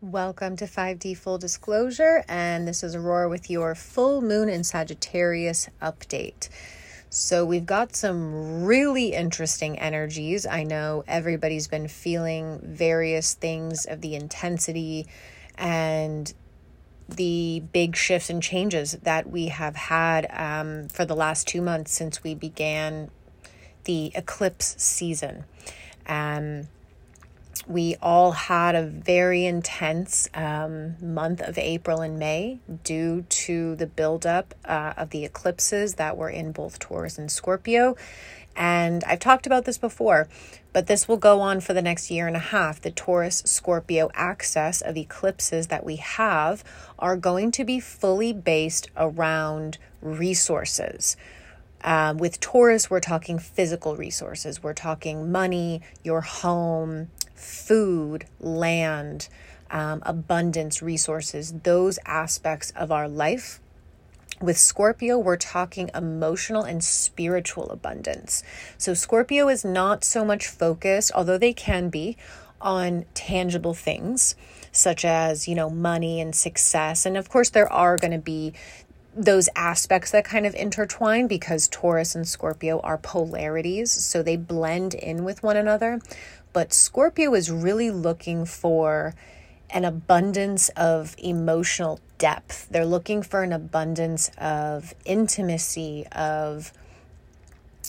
Welcome to 5D Full Disclosure, and this is Aurora with your full moon in Sagittarius update. So, we've got some really interesting energies. I know everybody's been feeling various things of the intensity and the big shifts and changes that we have had um, for the last two months since we began the eclipse season. Um, we all had a very intense um, month of April and May due to the buildup uh, of the eclipses that were in both Taurus and Scorpio. And I've talked about this before, but this will go on for the next year and a half. The Taurus Scorpio axis of eclipses that we have are going to be fully based around resources. Um, with Taurus, we're talking physical resources. We're talking money, your home, food, land, um, abundance, resources, those aspects of our life. With Scorpio, we're talking emotional and spiritual abundance. So, Scorpio is not so much focused, although they can be, on tangible things such as, you know, money and success. And of course, there are going to be those aspects that kind of intertwine because Taurus and Scorpio are polarities, so they blend in with one another. But Scorpio is really looking for an abundance of emotional depth. They're looking for an abundance of intimacy, of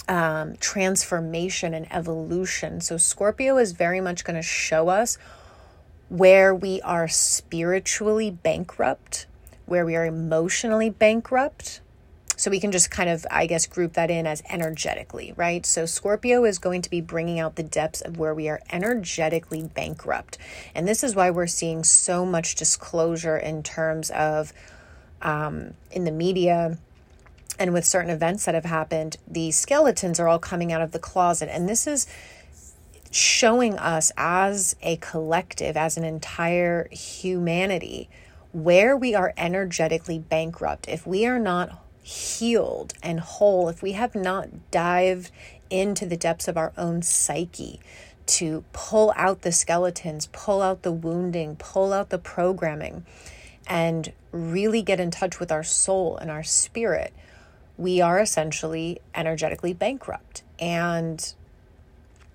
um, transformation and evolution. So, Scorpio is very much going to show us where we are spiritually bankrupt, where we are emotionally bankrupt, so we can just kind of, I guess, group that in as energetically, right? So Scorpio is going to be bringing out the depths of where we are energetically bankrupt. And this is why we're seeing so much disclosure in terms of um, in the media and with certain events that have happened, the skeletons are all coming out of the closet. And this is showing us as a collective, as an entire humanity, where we are energetically bankrupt. If we are not healed and whole, if we have not dived into the depths of our own psyche to pull out the skeletons, pull out the wounding, pull out the programming, and really get in touch with our soul and our spirit, we are essentially energetically bankrupt. And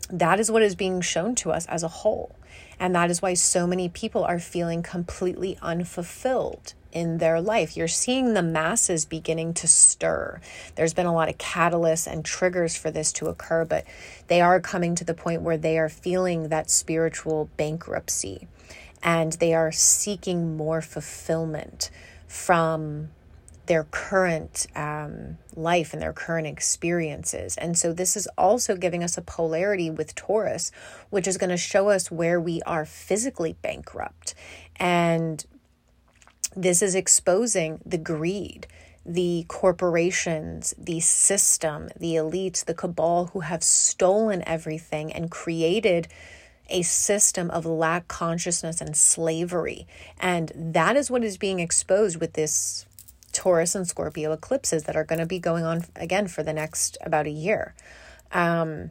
that is what is being shown to us as a whole. And that is why so many people are feeling completely unfulfilled in their life. You're seeing the masses beginning to stir. There's been a lot of catalysts and triggers for this to occur, but they are coming to the point where they are feeling that spiritual bankruptcy and they are seeking more fulfillment from their current um, life and their current experiences. And so, this is also giving us a polarity with Taurus, which is going to show us where we are physically bankrupt. And this is exposing the greed, the corporations, the system, the elites, the cabal who have stolen everything and created a system of lack consciousness and slavery. And that is what is being exposed with this Taurus and Scorpio eclipses that are going to be going on again for the next about a year. Um,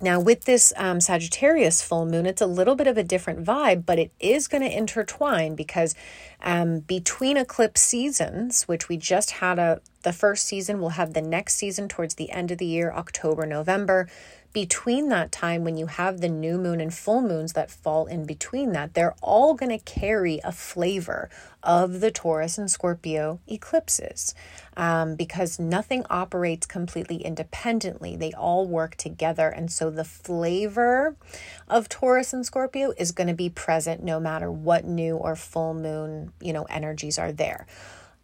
now, with this um, Sagittarius full moon, it's a little bit of a different vibe, but it is going to intertwine because um, between eclipse seasons, which we just had a the first season, we'll have the next season towards the end of the year, October, November between that time when you have the new moon and full moons that fall in between that, they're all going to carry a flavor of the Taurus and Scorpio eclipses um, because nothing operates completely independently. They all work together. And so the flavor of Taurus and Scorpio is going to be present no matter what new or full moon, you know, energies are there.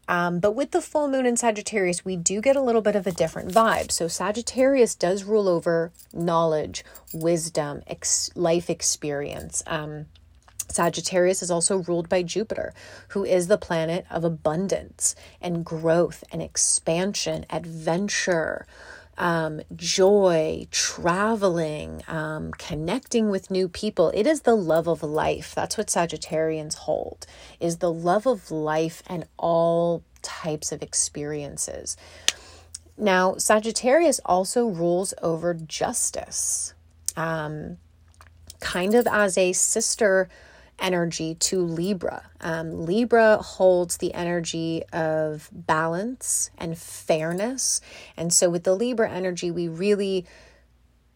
Um, but with the full moon in Sagittarius, we do get a little bit of a different vibe. So, Sagittarius does rule over knowledge, wisdom, ex- life experience. Um, Sagittarius is also ruled by Jupiter, who is the planet of abundance and growth and expansion, adventure, um, joy, traveling, um, connecting with new people. It is the love of life. That's what Sagittarians hold, is the love of life and all types of experiences. Now, Sagittarius also rules over justice, um, kind of as a sister energy to Libra. Um, Libra holds the energy of balance and fairness. And so, with the Libra energy, we really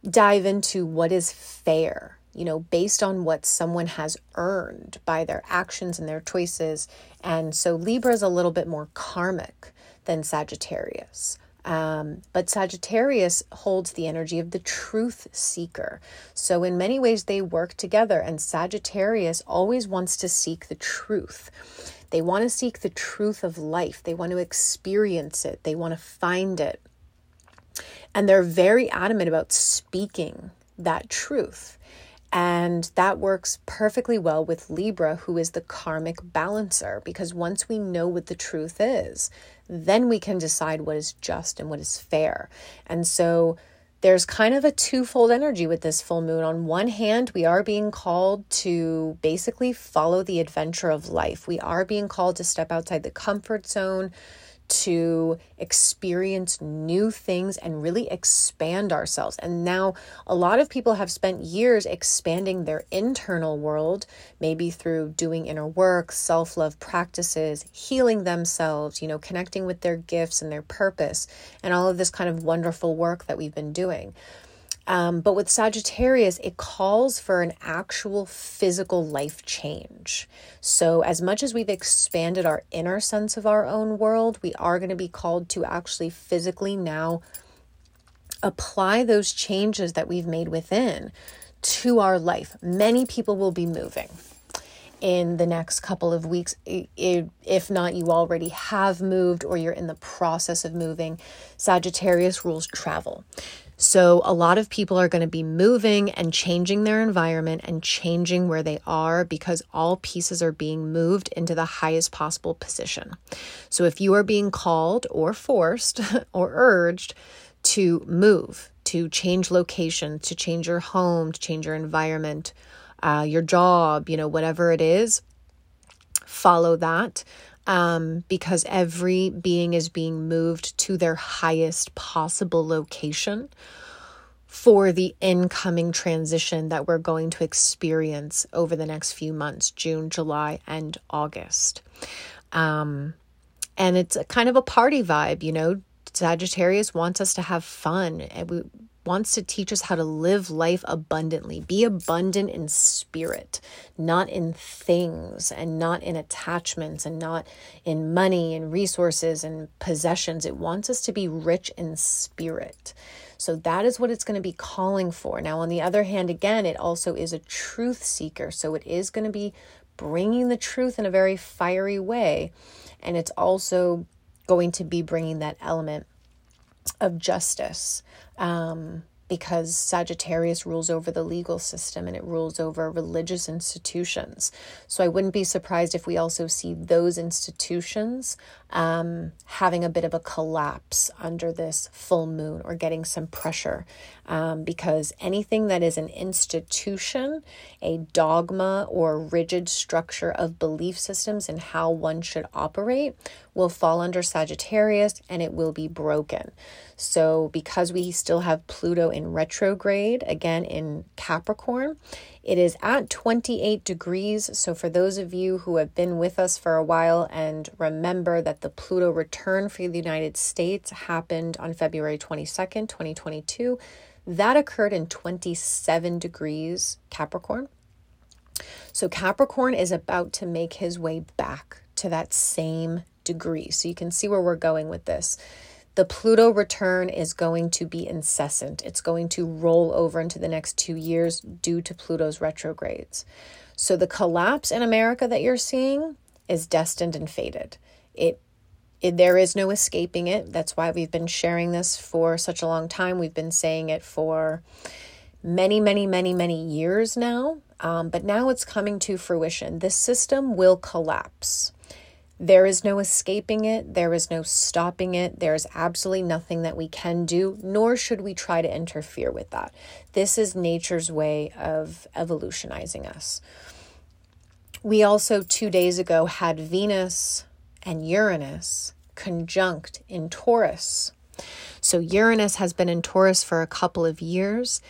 dive into what is fair, you know, based on what someone has earned by their actions and their choices. And so, Libra is a little bit more karmic than Sagittarius. Um, but Sagittarius holds the energy of the truth seeker. So, in many ways, they work together, and Sagittarius always wants to seek the truth. They want to seek the truth of life, they want to experience it, they want to find it. And they're very adamant about speaking that truth. And that works perfectly well with Libra, who is the karmic balancer, because once we know what the truth is, then we can decide what is just and what is fair. And so there's kind of a twofold energy with this full moon. On one hand, we are being called to basically follow the adventure of life, we are being called to step outside the comfort zone to experience new things and really expand ourselves. And now, a lot of people have spent years expanding their internal world, maybe through doing inner work, self love practices, healing themselves, you know, connecting with their gifts and their purpose, and all of this kind of wonderful work that we've been doing. Um, but with Sagittarius, it calls for an actual physical life change. So, as much as we've expanded our inner sense of our own world, we are going to be called to actually physically now apply those changes that we've made within to our life. Many people will be moving in the next couple of weeks. If not, you already have moved or you're in the process of moving. Sagittarius rules travel. So, a lot of people are going to be moving and changing their environment and changing where they are because all pieces are being moved into the highest possible position. So, if you are being called or forced or urged to move, to change location, to change your home, to change your environment, uh, your job, you know, whatever it is, follow that um, because every being is being moved to their highest possible location for the incoming transition that we're going to experience over the next few months June, July, and August. Um, and it's kind of a party vibe, you know. Sagittarius wants us to have fun. And we wants to teach us how to live life abundantly. Be abundant in spirit, not in things and not in attachments and not in money and resources and possessions. It wants us to be rich in spirit. So that is what it's going to be calling for. Now, on the other hand, again, it also is a truth seeker. So it is going to be bringing the truth in a very fiery way. And it's also going to be bringing that element of justice, um, because Sagittarius rules over the legal system and it rules over religious institutions. So I wouldn't be surprised if we also see those institutions um, having a bit of a collapse under this full moon or getting some pressure. Um, because anything that is an institution, a dogma, or rigid structure of belief systems and how one should operate will fall under Sagittarius and it will be broken. So, because we still have Pluto in retrograde, again in Capricorn, it is at 28 degrees. So, for those of you who have been with us for a while and remember that the Pluto return for the United States happened on February 22nd, 2022, that occurred in 27 degrees Capricorn. So, Capricorn is about to make his way back to that same degree. So, you can see where we're going with this the Pluto return is going to be incessant. It's going to roll over into the next two years due to Pluto's retrogrades. So the collapse in America that you're seeing is destined and fated. It, it there is no escaping it. That's why we've been sharing this for such a long time. We've been saying it for many, many, many, many years now. Um, but now it's coming to fruition. This system will collapse. There is no escaping it. There is no stopping it. There is absolutely nothing that we can do, nor should we try to interfere with that. This is nature's way of evolutionizing us. We also, two days ago, had Venus and Uranus conjunct in Taurus. So, Uranus has been in Taurus for a couple of years,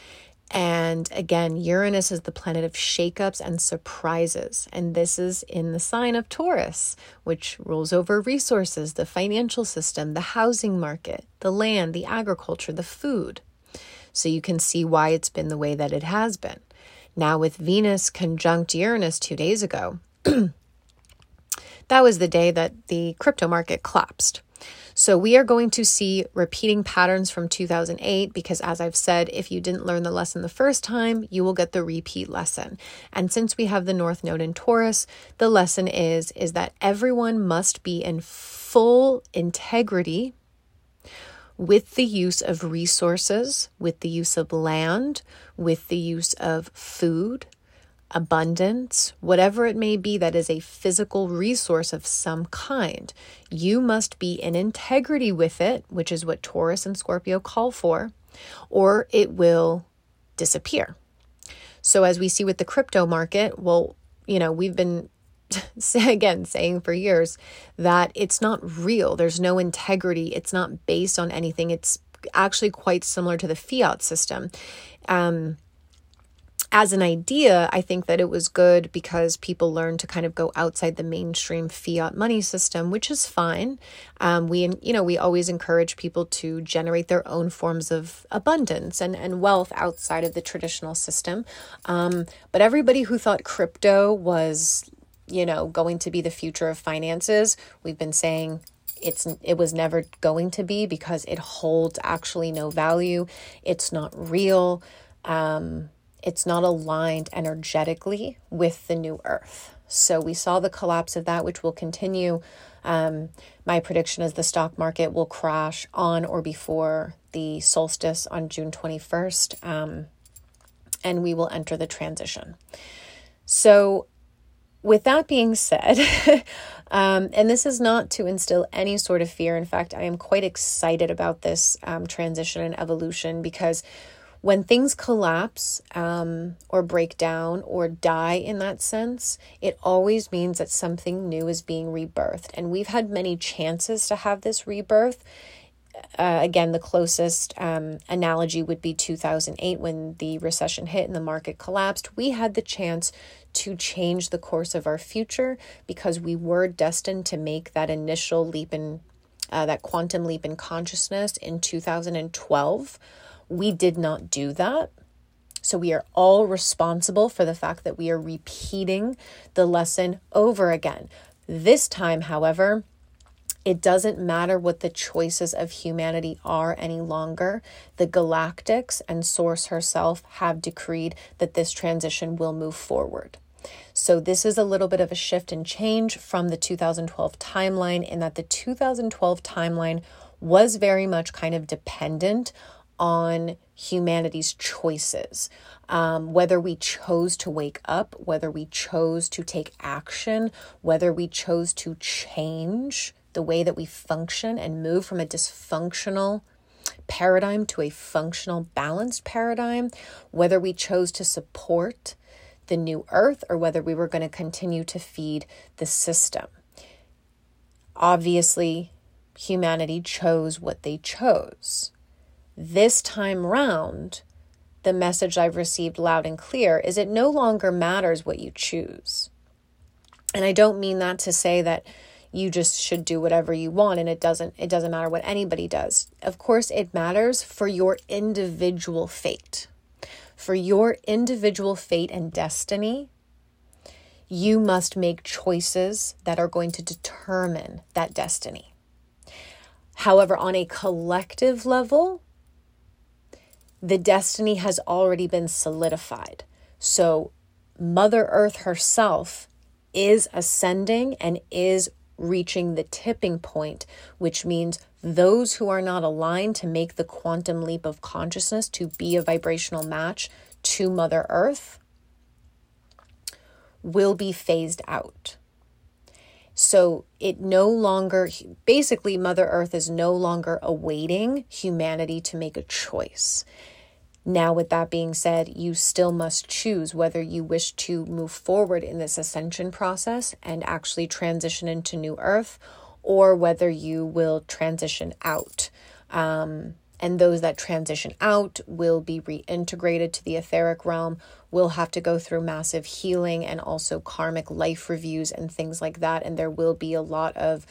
And again, Uranus is the planet of shakeups and surprises. And this is in the sign of Taurus, which rules over resources, the financial system, the housing market, the land, the agriculture, the food. So you can see why it's been the way that it has been. Now, with Venus conjunct Uranus two days ago, that was the day that the crypto market collapsed. So we are going to see repeating patterns from 2008 because as I've said, if you didn't learn the lesson the first time, you will get the repeat lesson. And since we have the north node in Taurus, the lesson is is that everyone must be in full integrity with the use of resources, with the use of land, with the use of food, abundance, whatever it may be that is a physical resource of some kind. You must be in integrity with it, which is what Taurus and Scorpio call for, or it will disappear. So, as we see with the crypto market, well, you know, we've been again saying for years that it's not real. There's no integrity. It's not based on anything. It's actually quite similar to the fiat system. Um, as an idea, I think that it was good because people learned to kind of go outside the mainstream fiat money system, which is fine. Um, we, you know, we always encourage people to generate their own forms of abundance and, and wealth outside of the traditional system. Um, but everybody who thought crypto was, you know, going to be the future of finances, we've been saying it's it was never going to be because it holds actually no value. It's not real. Um, it's not aligned energetically with the new earth. So we saw the collapse of that, which will continue. Um, my prediction is the stock market will crash on or before the solstice on June 21st, um, and we will enter the transition. So, with that being said, um, and this is not to instill any sort of fear. In fact, I am quite excited about this um, transition and evolution because when things collapse um, or break down or die in that sense, it always means that something new is being rebirthed. And we've had many chances to have this rebirth. Uh, again, the closest um, analogy would be 2008 when the recession hit and the market collapsed. We had the chance to change the course of our future because we were destined to make that initial leap in, uh, that quantum leap in consciousness in 2012. We did not do that. So we are all responsible for the fact that we are repeating the lesson over again. This time, however, it doesn't matter what the choices of humanity are any longer. The galactics and Source herself have decreed that this transition will move forward. So, this is a little bit of a shift and change from the 2012 timeline, in that the 2012 timeline was very much kind of dependent on humanity's choices. Um, whether we chose to wake up, whether we chose to take action, whether we chose to change the way that we function and move from a dysfunctional paradigm to a functional, balanced paradigm, whether we chose to support the new earth or whether we were going to continue to feed the system. Obviously, humanity chose what they chose. This time round, the message I've received loud and clear is it no longer matters what you choose. And I don't mean that to say that you just should do whatever you want and it doesn't it doesn't matter what anybody does. Of course it matters for your individual fate. For your individual fate and destiny, you must make choices that are going to determine that destiny. However, on a collective level, the destiny has already been solidified. So, Mother Earth herself is ascending and is reaching the tipping point, which means those who are not aligned to make the quantum leap of consciousness to be a vibrational match to Mother Earth will be phased out. So it no longer, basically, Mother Earth is no longer awaiting humanity to make a choice. Now, with that being said, you still must choose whether you wish to move forward in this ascension process and actually transition into New Earth or whether you will transition out. Um, and those that transition out will be reintegrated to the etheric realm will have to go through massive healing and also karmic life reviews and things like that. And there will be a lot of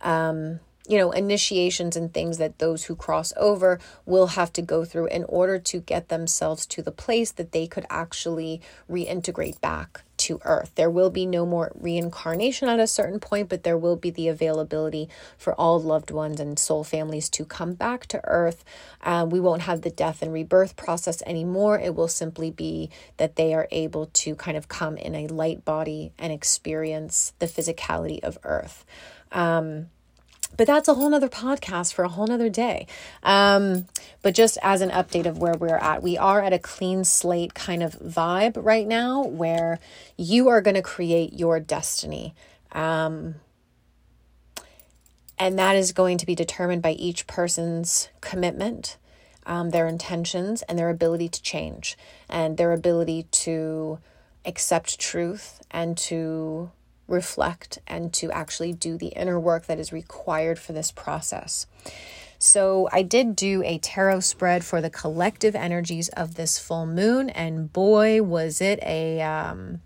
um, you know, initiations and things that those who cross over will have to go through in order to get themselves to the place that they could actually reintegrate back to earth. There will be no more reincarnation at a certain point, but there will be the availability for all loved ones and soul families to come back to earth. Um, we won't have the death and rebirth process anymore. It will simply be that they are able to kind of come in a light body and experience the physicality of earth. Um, but that's a whole nother podcast for a whole nother day. Um, but just as an update of where we're at, we are at a clean slate kind of vibe right now where you are going to create your destiny. Um, and that is going to be determined by each person's commitment, um, their intentions, and their ability to change and their ability to accept truth and to reflect and to actually do the inner work that is required for this process. So, I did do a tarot spread for the collective energies of this full moon, and boy, was it a. Um,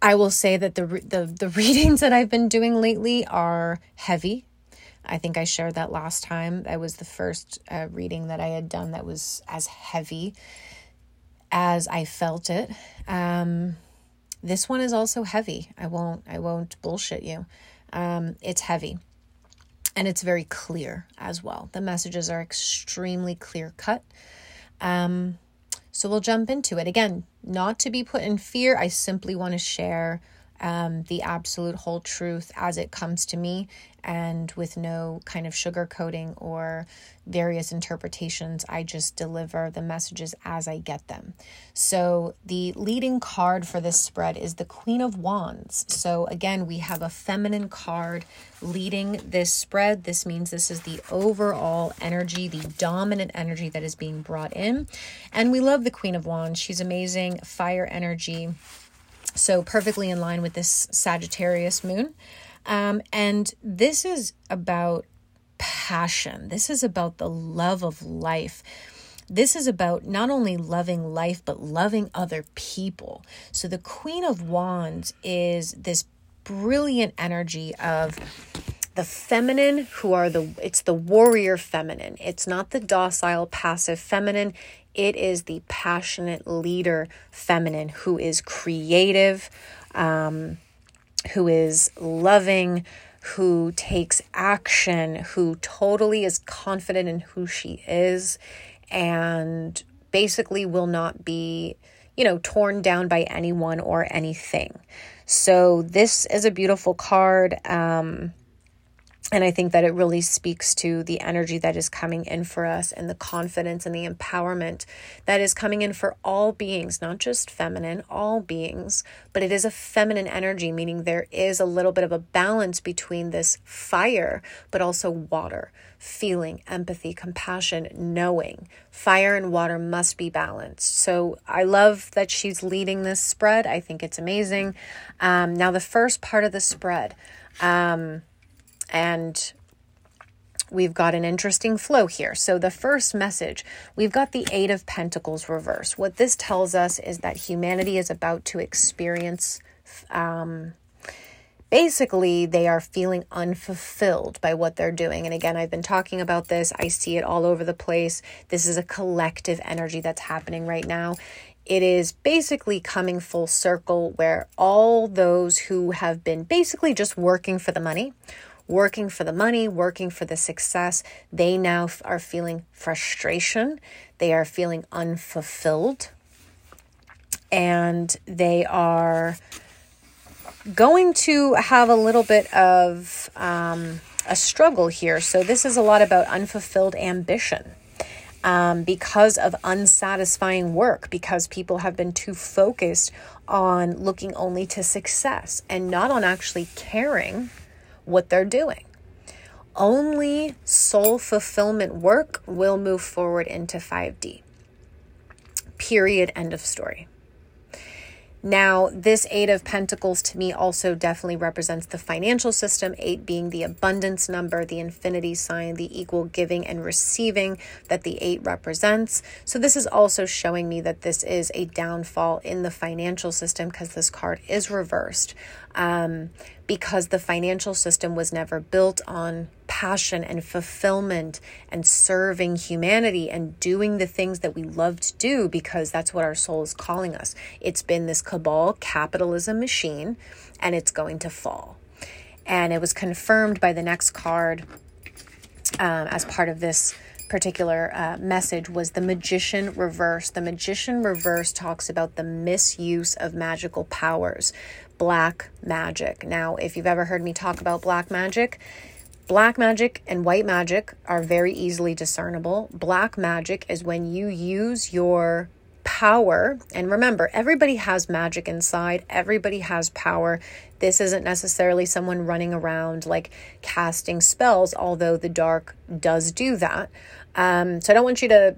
I will say that the, the the readings that I've been doing lately are heavy. I think I shared that last time. That was the first uh, reading that I had done that was as heavy as I felt it. Um, this one is also heavy. I won't I won't bullshit you. Um, it's heavy. And it's very clear as well. The messages are extremely clear cut. Um, so we'll jump into it. Again, not to be put in fear. I simply want to share um, the absolute whole truth as it comes to me and with no kind of sugarcoating or various interpretations. I just deliver the messages as I get them. So, the leading card for this spread is the Queen of Wands. So, again, we have a feminine card leading this spread. This means this is the overall energy, the dominant energy that is being brought in. And we love the Queen of Wands. She's amazing, fire energy so, perfectly in line with this Sagittarius moon. Um, and this is about passion, this is about the love of life. This is about not only loving life, but loving other people. So, the Queen of Wands is this brilliant energy of the feminine who are the it's the warrior feminine it's not the docile passive feminine it is the passionate leader feminine who is creative, um, who is loving, who takes action, who totally is confident in who she is, and basically will not be, you know, torn down by anyone or anything. So, this is a beautiful card. Um, and I think that it really speaks to the energy that is coming in for us and the confidence and the empowerment that is coming in for all beings, not just feminine, all beings, but it is a feminine energy, meaning there is a little bit of a balance between this fire, but also water, feeling, empathy, compassion, knowing. Fire and water must be balanced. So I love that she's leading this spread. I think it's amazing. Um, now, the first part of the spread. Um, and we've got an interesting flow here. So, the first message, we've got the Eight of Pentacles reverse. What this tells us is that humanity is about to experience. Um, basically, they are feeling unfulfilled by what they're doing. And again, I've been talking about this, I see it all over the place. This is a collective energy that's happening right now. It is basically coming full circle where all those who have been basically just working for the money working for the money, working for the success, they now are feeling frustration. They are feeling unfulfilled. And they are going to have a little bit of um, a struggle here. So, this is a lot about unfulfilled ambition. Um, because of unsatisfying work, because people have been too focused on looking only to success and not on actually caring what they're doing. Only soul fulfillment work will move forward into 5D. Period. End of story. Now, this Eight of Pentacles to me also definitely represents the financial system, eight being the abundance number, the infinity sign, the equal giving and receiving that the eight represents. So, this is also showing me that this is a downfall in the financial system because this card is reversed. Um, because the financial system was never built on passion and fulfillment and serving humanity and doing the things that we love to do because that's what our soul is calling us. It's been this cabal capitalism machine and it's going to fall. And it was confirmed by the next card um, as part of this particular uh, message was the magician reverse. The magician reverse talks about the misuse of magical powers, black magic. Now, if you've ever heard me talk about black magic, black magic and white magic are very easily discernible. Black magic is when you use your power. And remember, everybody has magic inside, everybody has power. This isn't necessarily someone running around like casting spells, although the dark does do that. Um, so I don't want you to,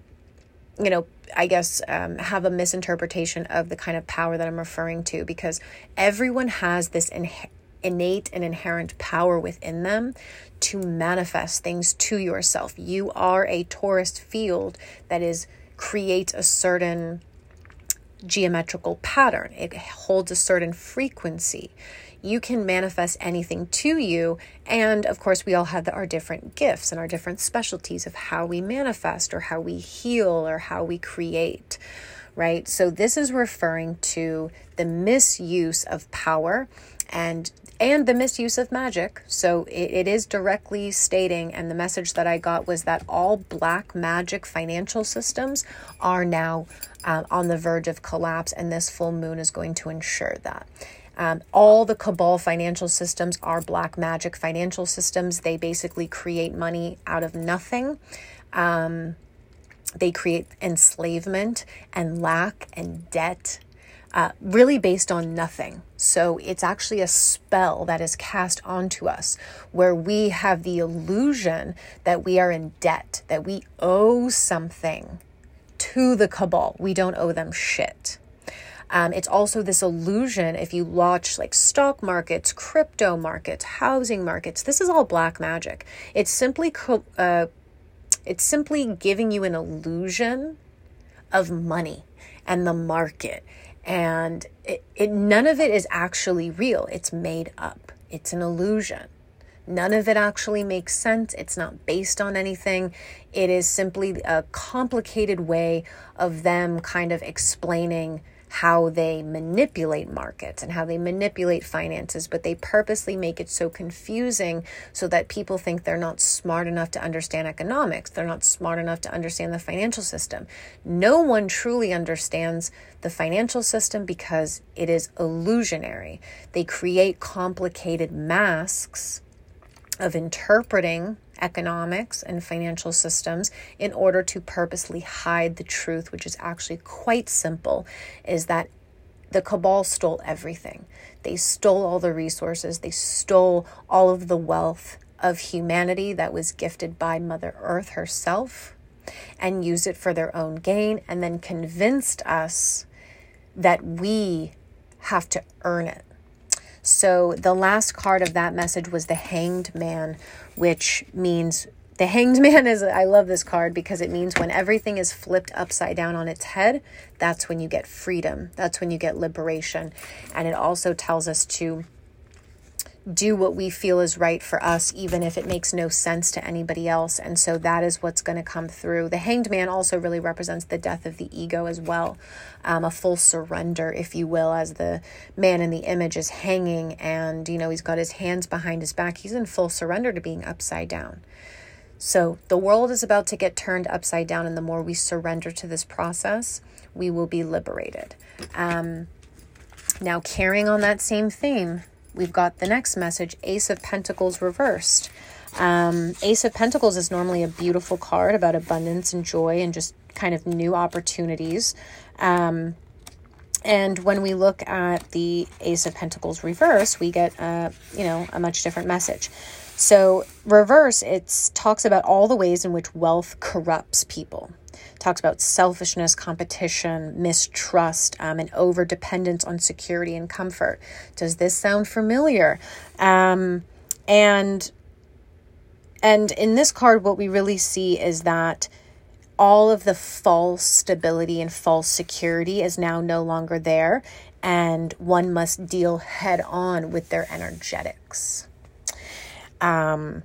you know, I guess, um, have a misinterpretation of the kind of power that I'm referring to because everyone has this in- innate and inherent power within them to manifest things to yourself. You are a torus field that is creates a certain geometrical pattern. It holds a certain frequency you can manifest anything to you. And of course, we all have the, our different gifts and our different specialties of how we manifest or how we heal or how we create, right? So, this is referring to the misuse of power and and the misuse of magic. So it, it is directly stating, and the message that I got was that all black magic financial systems are now uh, on the verge of collapse, and this full moon is going to ensure that. Um, all the cabal financial systems are black magic financial systems. They basically create money out of nothing. Um, they create enslavement and lack and debt, uh, really based on nothing. So it's actually a spell that is cast onto us where we have the illusion that we are in debt, that we owe something to the cabal. We don't owe them shit. Um, it's also this illusion if you watch like stock markets, crypto markets, housing markets. This is all black magic. It's simply co- uh, it's simply giving you an illusion of money and the market, and it, it none of it is actually real. It's made up. It's an illusion. None of it actually makes sense. It's not based on anything. It is simply a complicated way of them kind of explaining how they manipulate markets and how they manipulate finances, but they purposely make it so confusing so that people think they're not smart enough to understand economics. They're not smart enough to understand the financial system. No one truly understands the financial system because it is illusionary. They create complicated masks of interpreting economics and financial systems in order to purposely hide the truth, which is actually quite simple, is that the cabal stole everything. They stole all the resources, they stole all of the wealth of humanity that was gifted by Mother Earth herself and used it for their own gain, and then convinced us that we have to earn it. So the last card of that message was the Hanged Man, which means the Hanged Man is, I love this card because it means when everything is flipped upside down on its head, that's when you get freedom. That's when you get liberation. And it also tells us to do what we feel is right for us, even if it makes no sense to anybody else. And so that is what's going to come through. The hanged man also really represents the death of the ego as well, um, a full surrender, if you will, as the man in the image is hanging and, you know, he's got his hands behind his back. He's in full surrender to being upside down. So the world is about to get turned upside down, and the more we surrender to this process, we will be liberated. Um, now, carrying on that same theme, we've got the next message Ace of Pentacles reversed. Um, Ace of Pentacles is normally a beautiful card about abundance and joy and just kind of new opportunities. Um, and when we look at the Ace of Pentacles reverse, we get, a you know, a much different message. So reverse, it talks about all the ways in which wealth corrupts people. Talks about selfishness, competition, mistrust, um, and over dependence on security and comfort. Does this sound familiar? Um, and and in this card, what we really see is that all of the false stability and false security is now no longer there, and one must deal head on with their energetics. Um,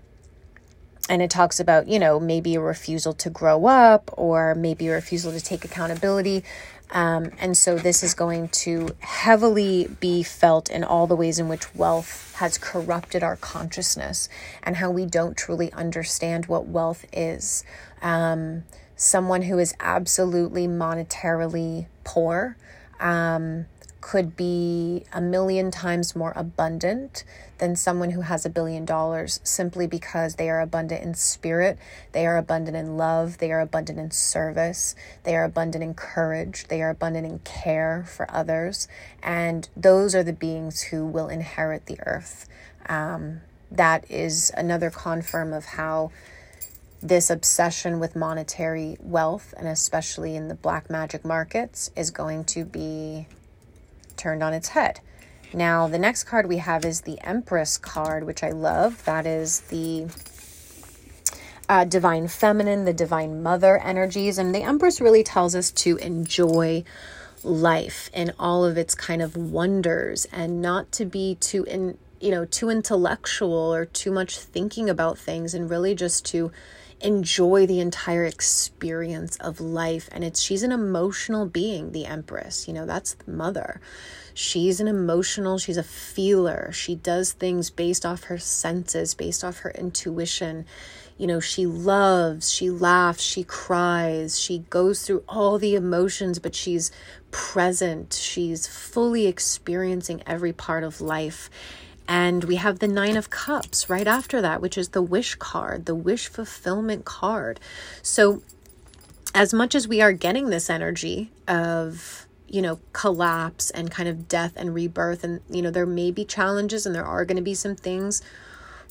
and it talks about, you know, maybe a refusal to grow up or maybe a refusal to take accountability. Um, and so this is going to heavily be felt in all the ways in which wealth has corrupted our consciousness and how we don't truly understand what wealth is. Um, someone who is absolutely monetarily poor um, could be a million times more abundant than someone who has a billion dollars simply because they are abundant in spirit, they are abundant in love, they are abundant in service, they are abundant in courage, they are abundant in care for others. And those are the beings who will inherit the earth. Um, that is another confirm of how this obsession with monetary wealth, and especially in the black magic markets, is going to be turned on its head. Now, the next card we have is the Empress card, which I love. That is the uh, divine feminine, the divine mother energies. And the Empress really tells us to enjoy life and all of its kind of wonders and not to be too in you know too intellectual or too much thinking about things and really just to enjoy the entire experience of life and it's she's an emotional being the empress you know that's the mother. She's an emotional she's a feeler. She does things based off her senses based off her intuition. You know she loves she laughs she cries she goes through all the emotions but she's present. She's fully experiencing every part of life and we have the Nine of Cups right after that, which is the wish card, the wish fulfillment card. So, as much as we are getting this energy of, you know, collapse and kind of death and rebirth, and, you know, there may be challenges and there are going to be some things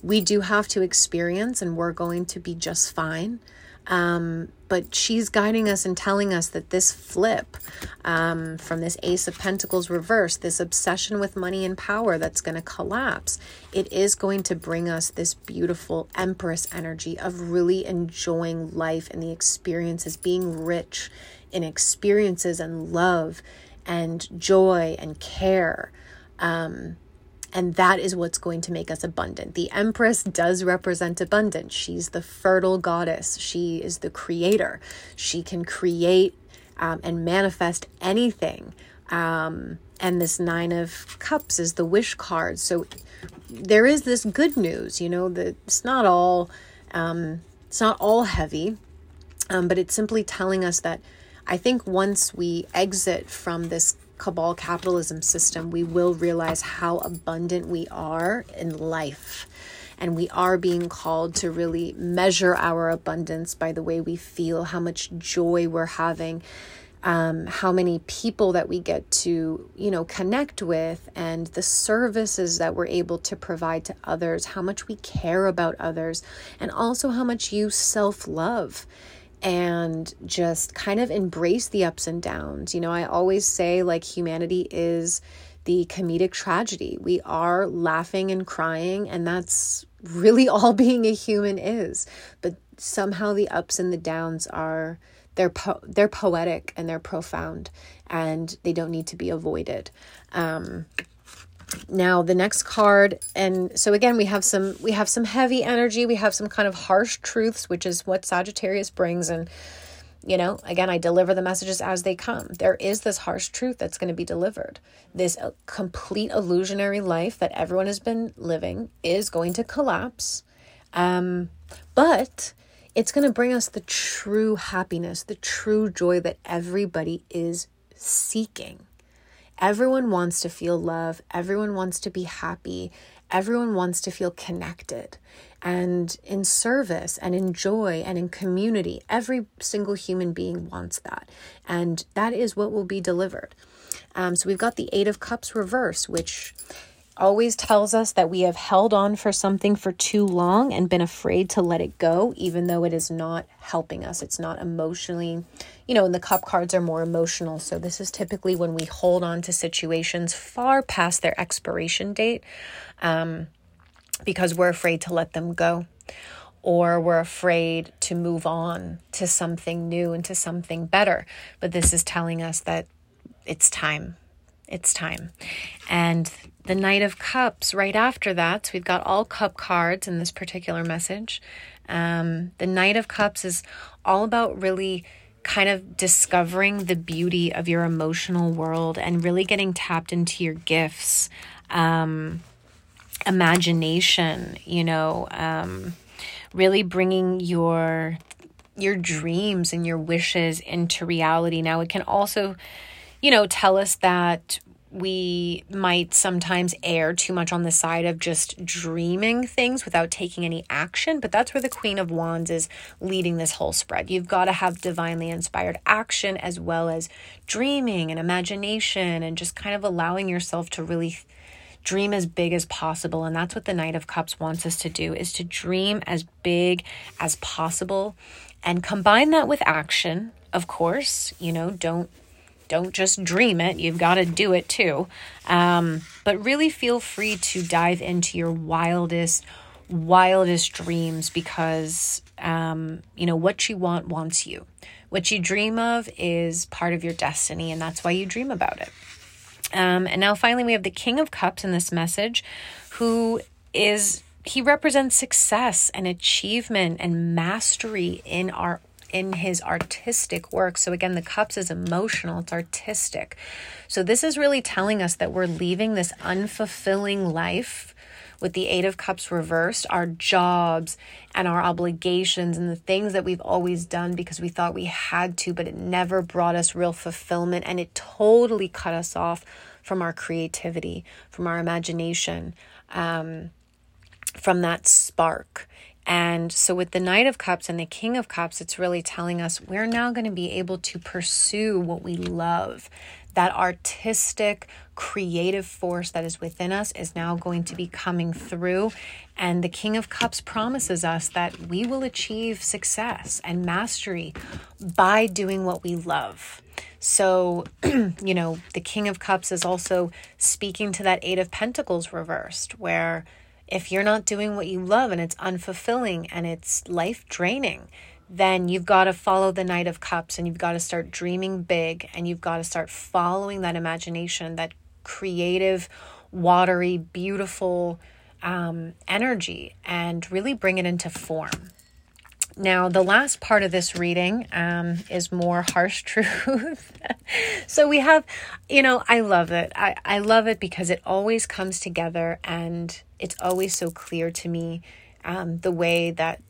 we do have to experience, and we're going to be just fine. Um, but she's guiding us and telling us that this flip um, from this Ace of Pentacles reverse, this obsession with money and power that's going to collapse, it is going to bring us this beautiful Empress energy of really enjoying life and the experiences, being rich in experiences and love and joy and care. Um, and that is what's going to make us abundant. The Empress does represent abundance. She's the fertile goddess, she is the creator. She can create um, and manifest anything. Um, and this Nine of Cups is the wish card. So there is this good news, you know, that it's not all. Um, it's not all heavy, um, but it's simply telling us that I think once we exit from this cabal capitalism system, we will realize how abundant we are in life. And we are being called to really measure our abundance by the way we feel, how much joy we're having, um, how many people that we get to, you know, connect with, and the services that we're able to provide to others, how much we care about others, and also how much you self love and just kind of embrace the ups and downs. You know, I always say like humanity is the comedic tragedy. We are laughing and crying, and that's really all being a human is. But somehow the ups and the downs are they're po- they're poetic and they're profound, and they don't need to be avoided. Um, now the next card and so again we have some we have some heavy energy. We have some kind of harsh truths which is what sagittarius brings. And you know again i deliver the messages as they come. There is this harsh truth that's going to be delivered. This uh, complete illusionary life that everyone has been living is going to collapse. Um but it's going to bring us the true happiness the true joy that everybody is seeking Everyone wants to feel love, everyone wants to be happy, everyone wants to feel connected and in service and in joy and in community. Every single human being wants that. And that is what will be delivered. Um, so we've got the Eight of Cups reverse, which always tells us that we have held on for something for too long and been afraid to let it go, even though it is not helping us. It's not emotionally, you know, and the cup cards are more emotional. So, this is typically when we hold on to situations far past their expiration date um, because we're afraid to let them go or we're afraid to move on to something new and to something better. But this is telling us that it's time. It's time. And the Knight of Cups, right after that, so we've got all cup cards in this particular message. Um, the Knight of Cups is all about really kind of discovering the beauty of your emotional world and really getting tapped into your gifts, um, imagination, you know, um, really bringing your your dreams and your wishes into reality. Now, it can also, you know, tell us that we might sometimes err too much on the side of just dreaming things without taking any action. But that's where the Queen of Wands is leading this whole spread. You've got to have divinely inspired action as well as dreaming and imagination and just kind of allowing yourself to really dream as big as possible and that's what the knight of cups wants us to do is to dream as big as possible and combine that with action of course you know don't don't just dream it, you've got to do it too. Um, but really feel free to dive into your wildest, wildest dreams because, um, you know, what you want wants you. What you dream of is part of your destiny, and that's why you dream about it. Um, and now finally, we have the King of Cups in this message, who is he represents success and achievement and mastery in our in his artistic work. So, again, the cups is emotional, it's artistic. So, this is really telling us that we're leaving this unfulfilling life with the Eight of Cups reversed, our jobs and our obligations and the things that we've always done because we thought we had to, but it never brought us real fulfillment and it totally cut us off from our creativity, from our imagination, um, from that spark. And so, with the Knight of Cups and the King of Cups, it's really telling us we're now going to be able to pursue what we love. That artistic, creative force that is within us is now going to be coming through. And the King of Cups promises us that we will achieve success and mastery by doing what we love. So, you know, the King of Cups is also speaking to that Eight of Pentacles reversed, where if you're not doing what you love and it's unfulfilling and it's life draining, then you've got to follow the Knight of Cups and you've got to start dreaming big and you've got to start following that imagination, that creative, watery, beautiful um, energy and really bring it into form. Now, the last part of this reading um, is more harsh truth. so we have, you know, I love it. I, I love it because it always comes together and it's always so clear to me um, the way that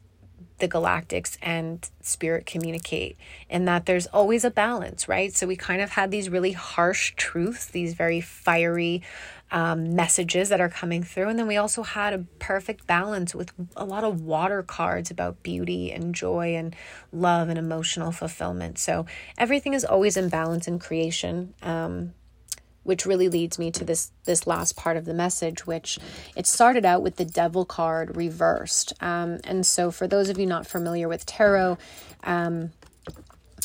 the galactics and spirit communicate and that there's always a balance right so we kind of had these really harsh truths these very fiery um, messages that are coming through. And then we also had a perfect balance with a lot of water cards about beauty and joy and love and emotional fulfillment. So everything is always in balance in creation. Um, which really leads me to this this last part of the message which it started out with the devil card reversed um, and so for those of you not familiar with tarot um,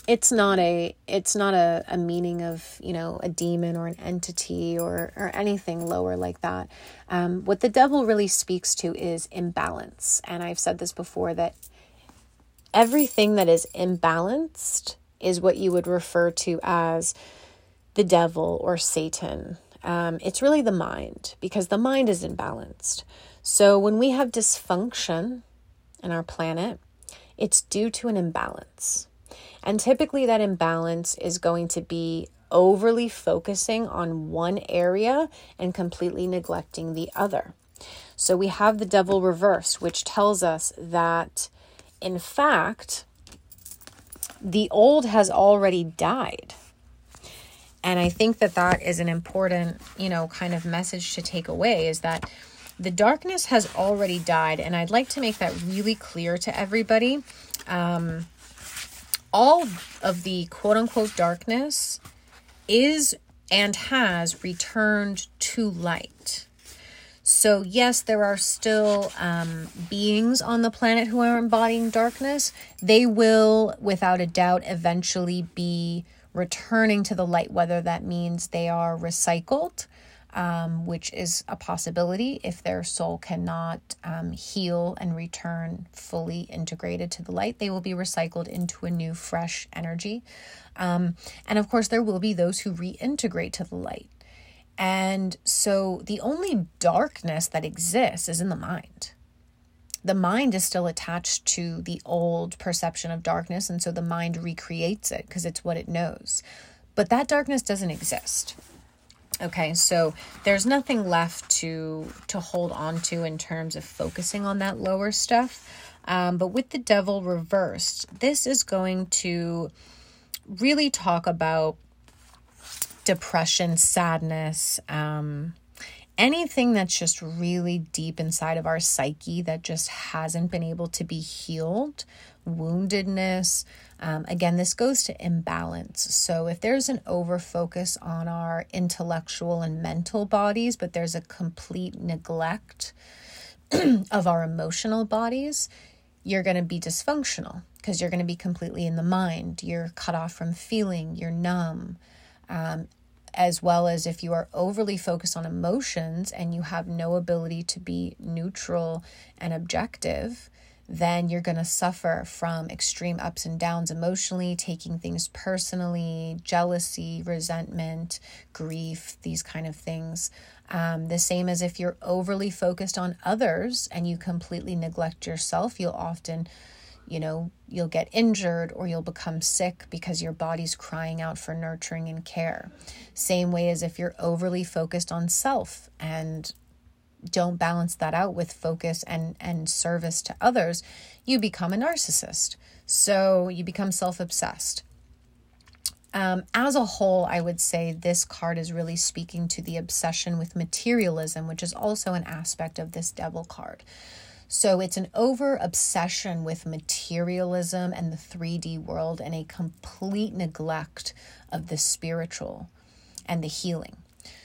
it's not a it's not a, a meaning of you know a demon or an entity or or anything lower like that. Um, what the devil really speaks to is imbalance. And i've said this before that everything that is imbalanced is what you would refer to as the devil or satan. Um, it's really the mind because the mind is imbalanced. So when we have dysfunction in our planet it's due to an imbalance and typically, that imbalance is going to be overly focusing on one area and completely neglecting the other. So we have the devil reverse, which tells us that, in fact, the old has already died. And I think that that is an important, you know, kind of message to take away is that the darkness has already died. And I'd like to make that really clear to everybody. Um, all of the quote unquote darkness is and has returned to light. So, yes, there are still um, beings on the planet who are embodying darkness. They will, without a doubt, eventually be returning to the light, whether that means they are recycled, um, which is a possibility if their soul cannot um, heal and return fully integrated to the light, they will be recycled into a new, fresh energy. Um, and of course, there will be those who reintegrate to the light. And so the only darkness that exists is in the mind. The mind is still attached to the old perception of darkness, and so the mind recreates it because it's what it knows. But that darkness doesn't exist. Okay, so there's nothing left to to hold on to in terms of focusing on that lower stuff. Um, but with the devil reversed, this is going to really talk about depression, sadness, um, anything that's just really deep inside of our psyche that just hasn't been able to be healed, woundedness. Um, again, this goes to imbalance. So, if there's an over focus on our intellectual and mental bodies, but there's a complete neglect of our emotional bodies, you're going to be dysfunctional because you're going to be completely in the mind. You're cut off from feeling, you're numb. Um, as well as if you are overly focused on emotions and you have no ability to be neutral and objective, then you're going to suffer from extreme ups and downs emotionally, taking things personally, jealousy, resentment, grief, these kind of things. Um, the same as if you're overly focused on others and you completely neglect yourself, you'll often you know, you'll get injured or you'll become sick because your body's crying out for nurturing and care. Same way as if you're overly focused on self and don't balance that out with focus and and service to others, you become a narcissist. So you become self-obsessed. Um, as a whole, I would say this card is really speaking to the obsession with materialism, which is also an aspect of this devil card. So it's an over obsession with materialism and the 3D world and a complete neglect of the spiritual and the healing.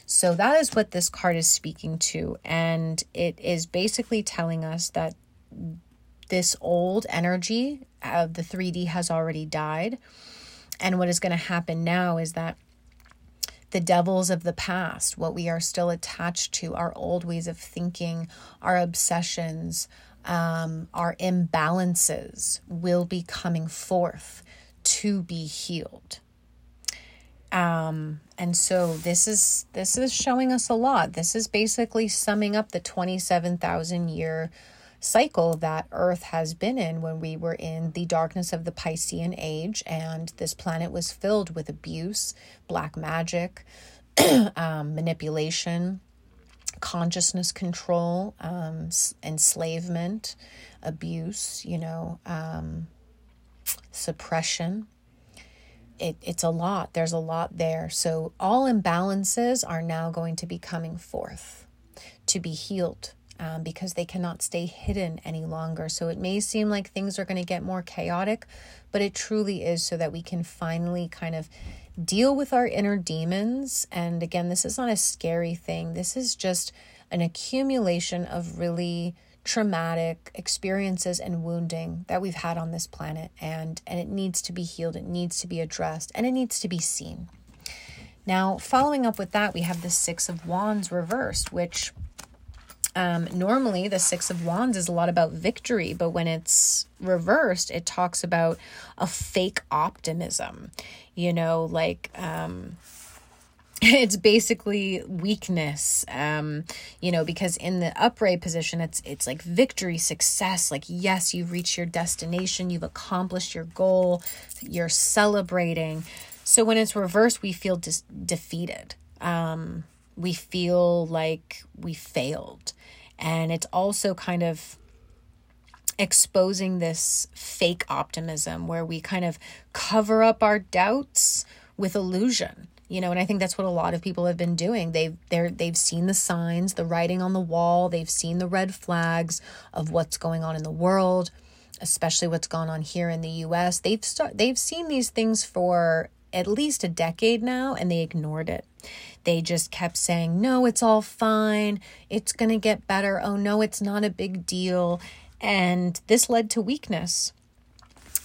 So that is what this card is speaking to. And it is basically telling us that this old energy of the 3D has already died. And what is going to happen now is that the devils of the past, what we are still attached to, our old ways of thinking, our obsessions, um, our imbalances will be coming forth to be healed. Um, and so this is this is showing us a lot. This is basically summing up the 27,000 year cycle that Earth has been in when we were in the darkness of the Piscean age, and this planet was filled with abuse, black magic, um, manipulation, consciousness control, um, enslavement, abuse, you know, um, suppression. It, it's a lot. There's a lot there. So, all imbalances are now going to be coming forth to be healed um, because they cannot stay hidden any longer. So it may seem like things are going to get more chaotic, but it truly is so that we can finally kind of deal with our inner demons. And again, this is not a scary thing, this is just an accumulation of really traumatic experiences and wounding that we've had on this planet and and it needs to be healed it needs to be addressed and it needs to be seen now following up with that we have the 6 of wands reversed which um, normally, the Six of Wands is a lot about victory, but when it's reversed, it talks about a fake optimism. You know, like um, it's basically weakness um you know because in the upright position it's it's like victory success. Like yes you've reached your destination you've accomplished your goal you're celebrating. So when it's reversed we feel dis- defeated. Um we feel like we failed. And it's also kind of exposing this fake optimism where we kind of cover up our doubts with illusion you know and i think that's what a lot of people have been doing they've they're they've seen the signs the writing on the wall they've seen the red flags of what's going on in the world especially what's gone on here in the US they've start, they've seen these things for at least a decade now and they ignored it They just kept saying, no, it's all fine. It's going to get better. Oh, no, it's not a big deal. And this led to weakness.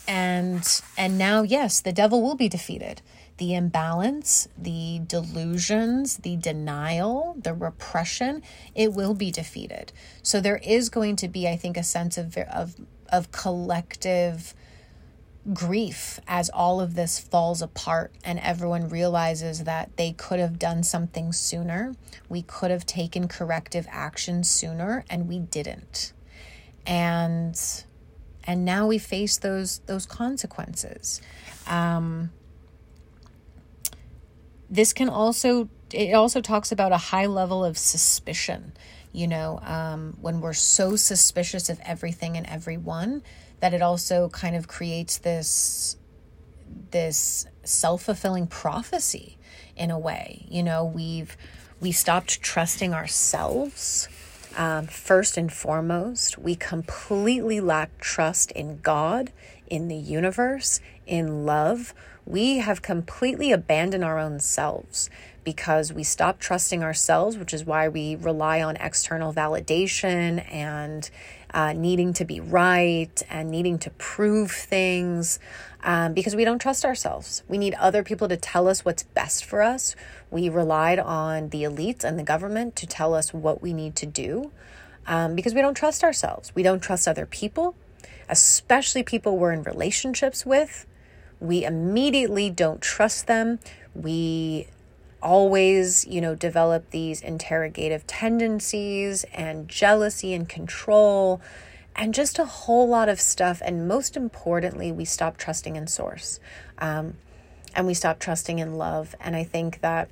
And and now yes, the devil will be defeated. The imbalance, the delusions, the denial, the repression, it will be defeated. So there is going to be I think a sense of of of collective grief as all of this falls apart and everyone realizes that they could have done something sooner. We could have taken corrective action sooner and we didn't. And and now we face those those consequences. Um, this can also it also talks about a high level of suspicion you know um, when we're so suspicious of everything and everyone that it also kind of creates this this self-fulfilling prophecy in a way. You know we've we stopped trusting ourselves um, first and foremost. We completely lack trust in god in the universe in love we have completely abandoned our own selves because we stop trusting ourselves, which is why we rely on external validation and uh, needing to be right and needing to prove things um, because we don't trust ourselves. We need other people to tell us what's best for us. We relied on the elites and the government to tell us what we need to do um, because we don't trust ourselves. We don't trust other people, especially people we're in relationships with. We immediately don't trust them. We always, you know, develop these interrogative tendencies and jealousy and control and just a whole lot of stuff. And most importantly, we stop trusting in source um, and we stop trusting in love. And I think that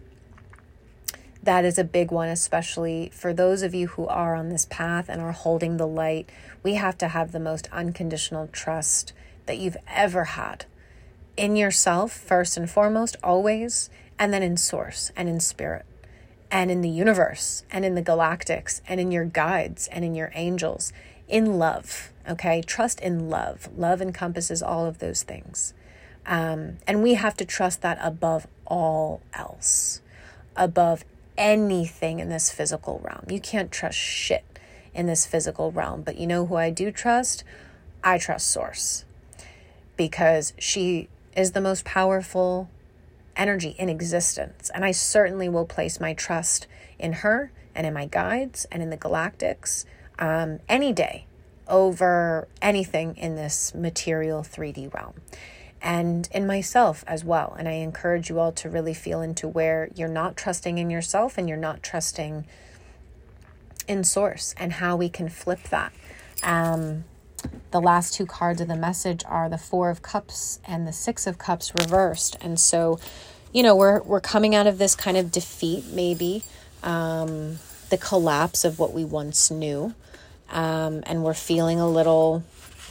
that is a big one, especially for those of you who are on this path and are holding the light. We have to have the most unconditional trust that you've ever had in yourself, first and foremost, always, and then in source and in spirit and in the universe and in the galactics and in your guides and in your angels, in love. Okay, trust in love. Love encompasses all of those things. Um, and we have to trust that above all else, above anything in this physical realm. You can't trust shit in this physical realm. But you know who I do trust? I trust Source because she is the most powerful energy in existence. And I certainly will place my trust in her and in my guides and in the galactics um, any day over anything in this material 3D realm and in myself as well. And I encourage you all to really feel into where you're not trusting in yourself and you're not trusting in source and how we can flip that. Um, the last two cards of the message are the Four of Cups and the Six of Cups reversed. And so, you know, we're we're coming out of this kind of defeat, maybe, um, the collapse of what we once knew. Um, and we're feeling a little,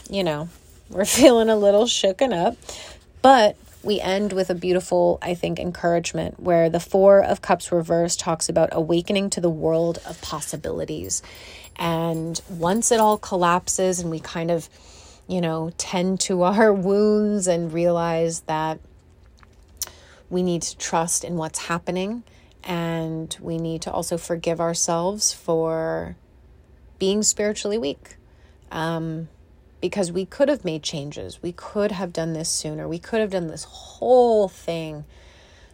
you know, we're feeling a little shooken up. But we end with a beautiful, I think, encouragement where the Four of Cups reverse talks about awakening to the world of possibilities. And once it all collapses and we kind of, you know, tend to our wounds and realize that we need to trust in what's happening and we need to also forgive ourselves for being spiritually weak. Um, because we could have made changes. We could have done this sooner. We could have done this whole thing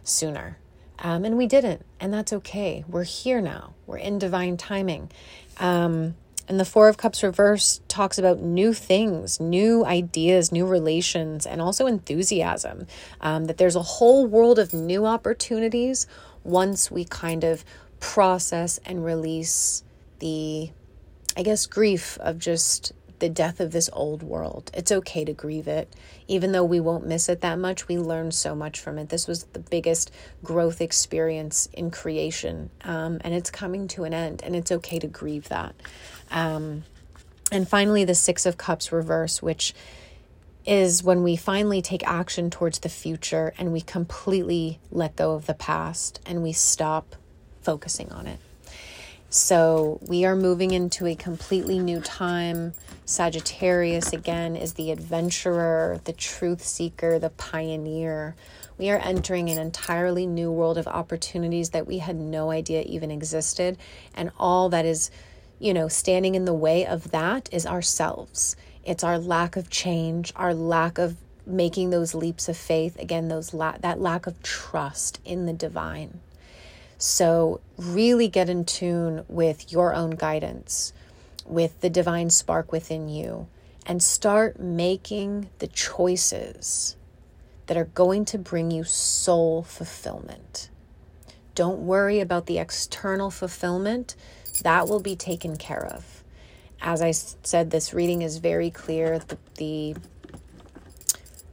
sooner. Um, and we didn't. And that's okay. We're here now. We're in divine timing. Um, and the Four of Cups reverse talks about new things, new ideas, new relations, and also enthusiasm. Um, that there's a whole world of new opportunities once we kind of process and release the, I guess, grief of just the death of this old world. It's okay to grieve it. Even though we won't miss it that much, we learn so much from it. This was the biggest growth experience in creation, um, and it's coming to an end, and it's okay to grieve that. Um, and finally, the Six of Cups reverse, which is when we finally take action towards the future and we completely let go of the past and we stop focusing on it. So we are moving into a completely new time Sagittarius, again, is the adventurer, the truth seeker, the pioneer. We are entering an entirely new world of opportunities that we had no idea even existed. And all that is, you know, standing in the way of that is ourselves. It's our lack of change, our lack of making those leaps of faith. Again, those la- that lack of trust in the divine. So, really get in tune with your own guidance with the divine spark within you and start making the choices that are going to bring you soul fulfillment. Don't worry about the external fulfillment, that will be taken care of. As I said, this reading is very clear. The, the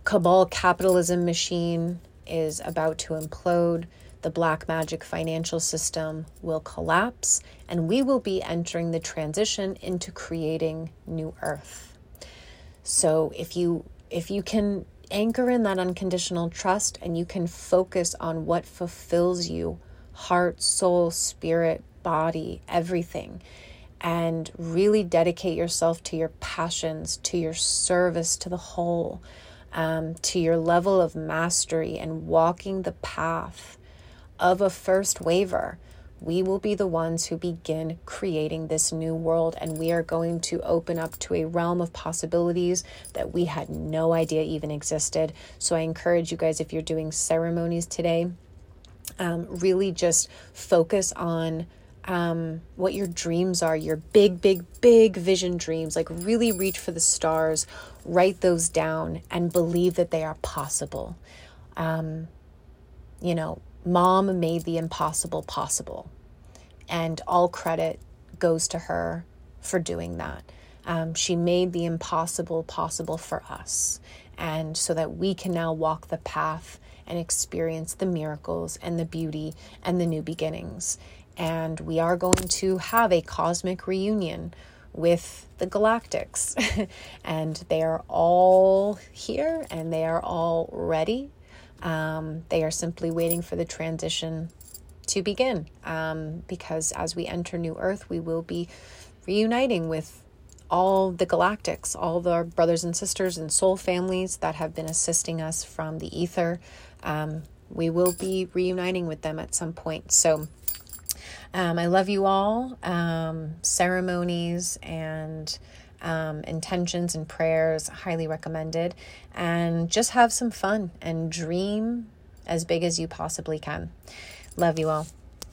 cabal capitalism machine is about to implode the black magic financial system will collapse and we will be entering the transition into creating new earth. So if you if you can anchor in that unconditional trust and you can focus on what fulfills you, heart, soul, spirit, body, everything, and really dedicate yourself to your passions, to your service to the whole, um, to your level of mastery and walking the path of a first waver, we will be the ones who begin creating this new world, and we are going to open up to a realm of possibilities that we had no idea even existed. So, I encourage you guys, if you're doing ceremonies today, um, really just focus on um, what your dreams are, your big, big, big vision dreams. Like, really reach for the stars, write those down, and believe that they are possible. Um, you know, Mom made the impossible possible. And all credit goes to her for doing that. Um, she made the impossible possible for us. And so that we can now walk the path and experience the miracles and the beauty and the new beginnings. And we are going to have a cosmic reunion with the galactics. and they are all here and they are all ready um, they are simply waiting for the transition to begin um, because as we enter New Earth, we will be reuniting with all the galactics, all the brothers and sisters and soul families that have been assisting us from the ether. Um, we will be reuniting with them at some point. So, um, I love you all. Um, ceremonies and um, intentions and prayers, highly recommended. And just have some fun and dream as big as you possibly can. Love you all.